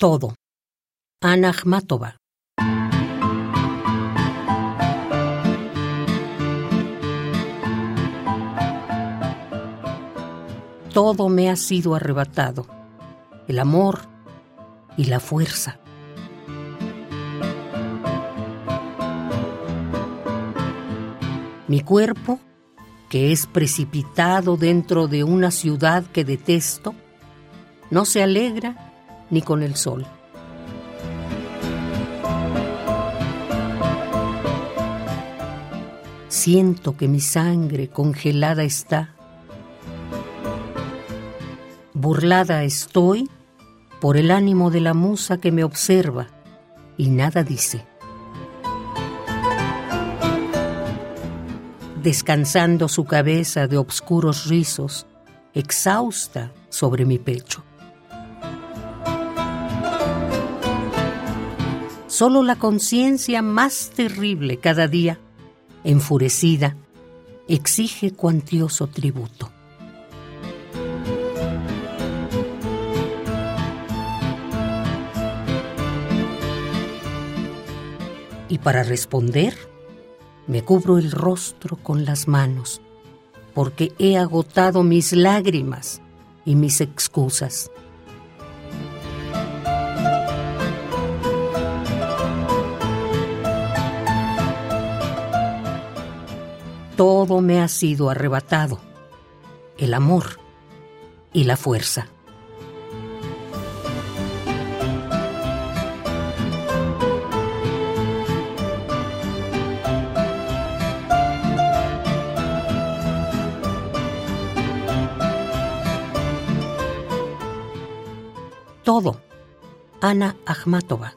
Todo. Ana Akhmatova. Todo me ha sido arrebatado. El amor y la fuerza. Mi cuerpo, que es precipitado dentro de una ciudad que detesto, no se alegra ni con el sol. Siento que mi sangre congelada está. Burlada estoy por el ánimo de la musa que me observa y nada dice. Descansando su cabeza de obscuros rizos, exhausta sobre mi pecho. Solo la conciencia más terrible cada día, enfurecida, exige cuantioso tributo. Y para responder, me cubro el rostro con las manos, porque he agotado mis lágrimas y mis excusas. Todo me ha sido arrebatado, el amor y la fuerza. Todo. Ana Akhmatova.